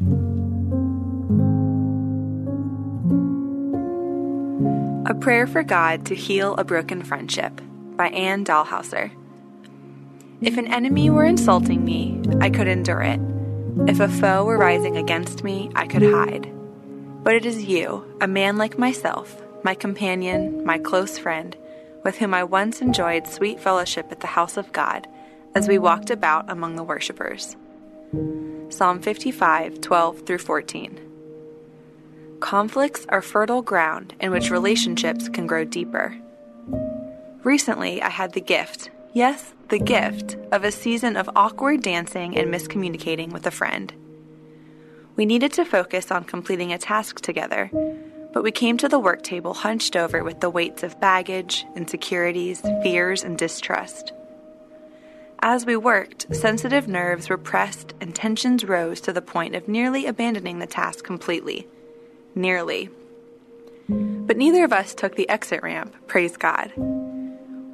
A Prayer for God to Heal a Broken Friendship by Anne Dahlhauser. If an enemy were insulting me, I could endure it. If a foe were rising against me, I could hide. But it is you, a man like myself, my companion, my close friend, with whom I once enjoyed sweet fellowship at the house of God as we walked about among the worshippers. Psalm 55, 12 through 14. Conflicts are fertile ground in which relationships can grow deeper. Recently, I had the gift, yes, the gift, of a season of awkward dancing and miscommunicating with a friend. We needed to focus on completing a task together, but we came to the work table hunched over with the weights of baggage, insecurities, fears, and distrust. As we worked, sensitive nerves were pressed and tensions rose to the point of nearly abandoning the task completely nearly. But neither of us took the exit ramp, praise God.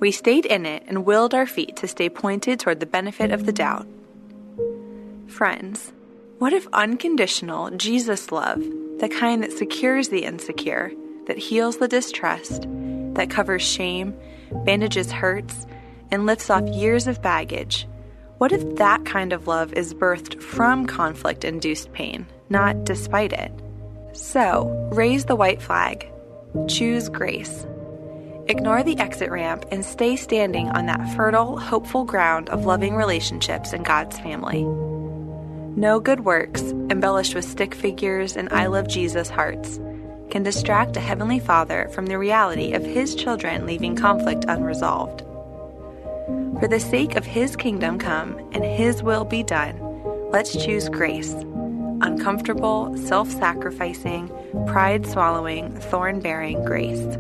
We stayed in it and willed our feet to stay pointed toward the benefit of the doubt. Friends, what if unconditional Jesus love, the kind that secures the insecure, that heals the distrust, that covers shame, bandages hurts, and lifts off years of baggage, what if that kind of love is birthed from conflict induced pain, not despite it? So, raise the white flag. Choose grace. Ignore the exit ramp and stay standing on that fertile, hopeful ground of loving relationships in God's family. No good works, embellished with stick figures and I love Jesus hearts, can distract a Heavenly Father from the reality of His children leaving conflict unresolved. For the sake of His kingdom come and His will be done, let's choose grace uncomfortable, self sacrificing, pride swallowing, thorn bearing grace.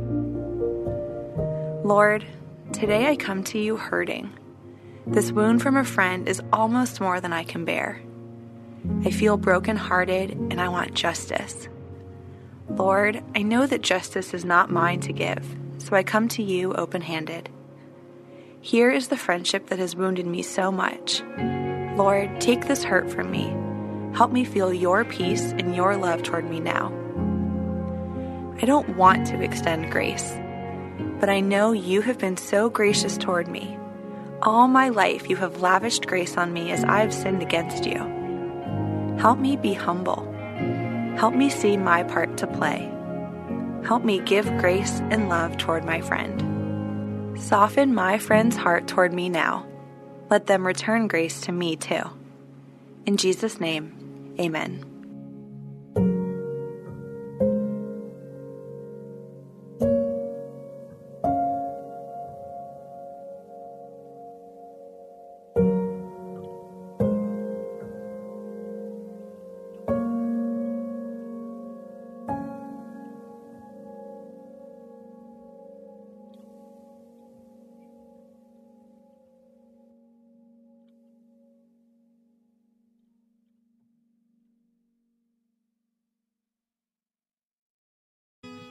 Lord, today I come to you hurting. This wound from a friend is almost more than I can bear. I feel brokenhearted and I want justice. Lord, I know that justice is not mine to give, so I come to you open handed. Here is the friendship that has wounded me so much. Lord, take this hurt from me Help me feel your peace and your love toward me now. I don't want to extend grace, but I know you have been so gracious toward me. All my life, you have lavished grace on me as I have sinned against you. Help me be humble. Help me see my part to play. Help me give grace and love toward my friend. Soften my friend's heart toward me now. Let them return grace to me too. In Jesus' name, Amen.